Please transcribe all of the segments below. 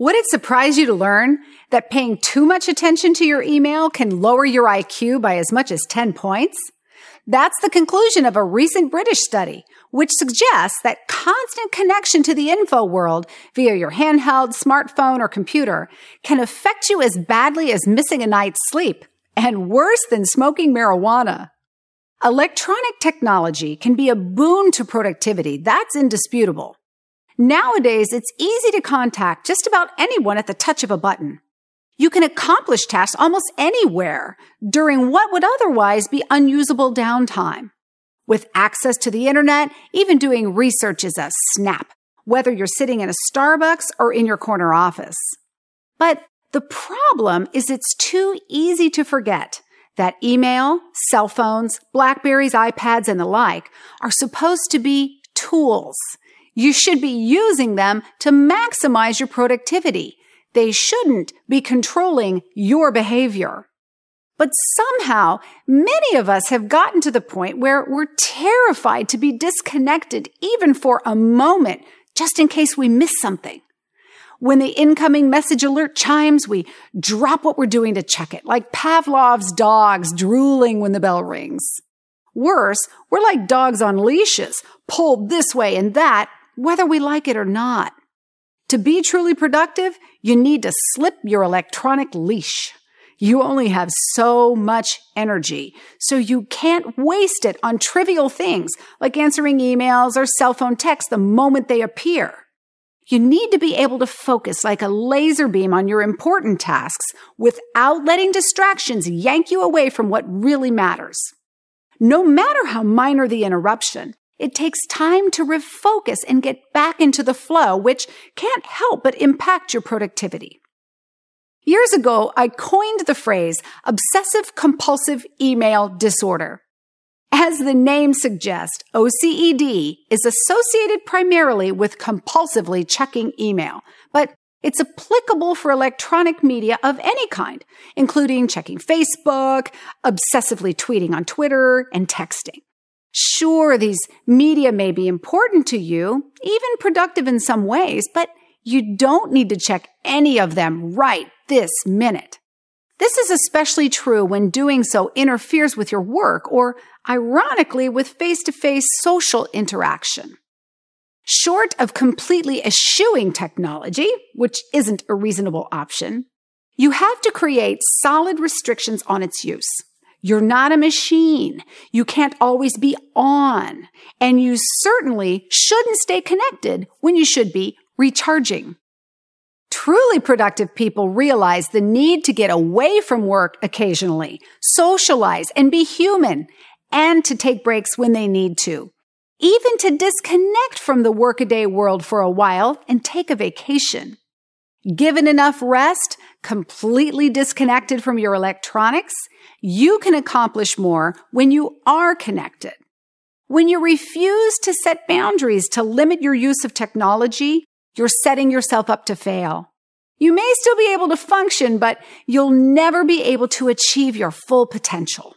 Would it surprise you to learn that paying too much attention to your email can lower your IQ by as much as 10 points? That's the conclusion of a recent British study, which suggests that constant connection to the info world via your handheld, smartphone, or computer can affect you as badly as missing a night's sleep and worse than smoking marijuana. Electronic technology can be a boon to productivity. That's indisputable. Nowadays, it's easy to contact just about anyone at the touch of a button. You can accomplish tasks almost anywhere during what would otherwise be unusable downtime. With access to the internet, even doing research is a snap, whether you're sitting in a Starbucks or in your corner office. But the problem is it's too easy to forget that email, cell phones, Blackberries, iPads, and the like are supposed to be tools. You should be using them to maximize your productivity. They shouldn't be controlling your behavior. But somehow, many of us have gotten to the point where we're terrified to be disconnected even for a moment, just in case we miss something. When the incoming message alert chimes, we drop what we're doing to check it, like Pavlov's dogs drooling when the bell rings. Worse, we're like dogs on leashes, pulled this way and that, whether we like it or not. To be truly productive, you need to slip your electronic leash. You only have so much energy, so you can't waste it on trivial things like answering emails or cell phone texts the moment they appear. You need to be able to focus like a laser beam on your important tasks without letting distractions yank you away from what really matters. No matter how minor the interruption, it takes time to refocus and get back into the flow, which can't help but impact your productivity. Years ago, I coined the phrase obsessive compulsive email disorder. As the name suggests, OCED is associated primarily with compulsively checking email, but it's applicable for electronic media of any kind, including checking Facebook, obsessively tweeting on Twitter, and texting. Sure, these media may be important to you, even productive in some ways, but you don't need to check any of them right this minute. This is especially true when doing so interferes with your work or, ironically, with face to face social interaction. Short of completely eschewing technology, which isn't a reasonable option, you have to create solid restrictions on its use. You're not a machine. You can't always be on. And you certainly shouldn't stay connected when you should be recharging. Truly productive people realize the need to get away from work occasionally, socialize and be human, and to take breaks when they need to. Even to disconnect from the workaday world for a while and take a vacation. Given enough rest, completely disconnected from your electronics, you can accomplish more when you are connected. When you refuse to set boundaries to limit your use of technology, you're setting yourself up to fail. You may still be able to function, but you'll never be able to achieve your full potential.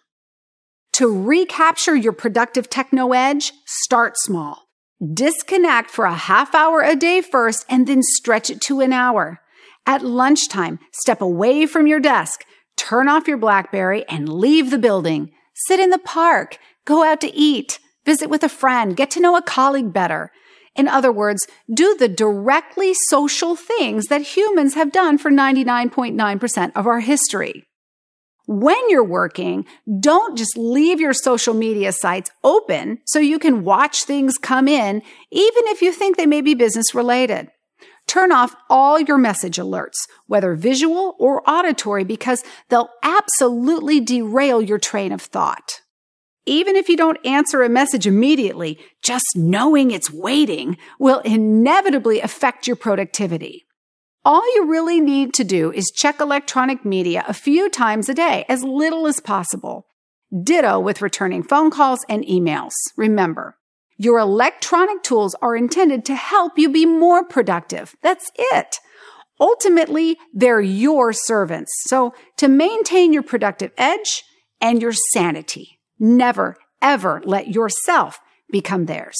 To recapture your productive techno edge, start small. Disconnect for a half hour a day first and then stretch it to an hour. At lunchtime, step away from your desk, turn off your Blackberry and leave the building. Sit in the park, go out to eat, visit with a friend, get to know a colleague better. In other words, do the directly social things that humans have done for 99.9% of our history. When you're working, don't just leave your social media sites open so you can watch things come in, even if you think they may be business related. Turn off all your message alerts, whether visual or auditory, because they'll absolutely derail your train of thought. Even if you don't answer a message immediately, just knowing it's waiting will inevitably affect your productivity. All you really need to do is check electronic media a few times a day, as little as possible. Ditto with returning phone calls and emails. Remember, your electronic tools are intended to help you be more productive. That's it. Ultimately, they're your servants. So to maintain your productive edge and your sanity, Never, ever let yourself become theirs.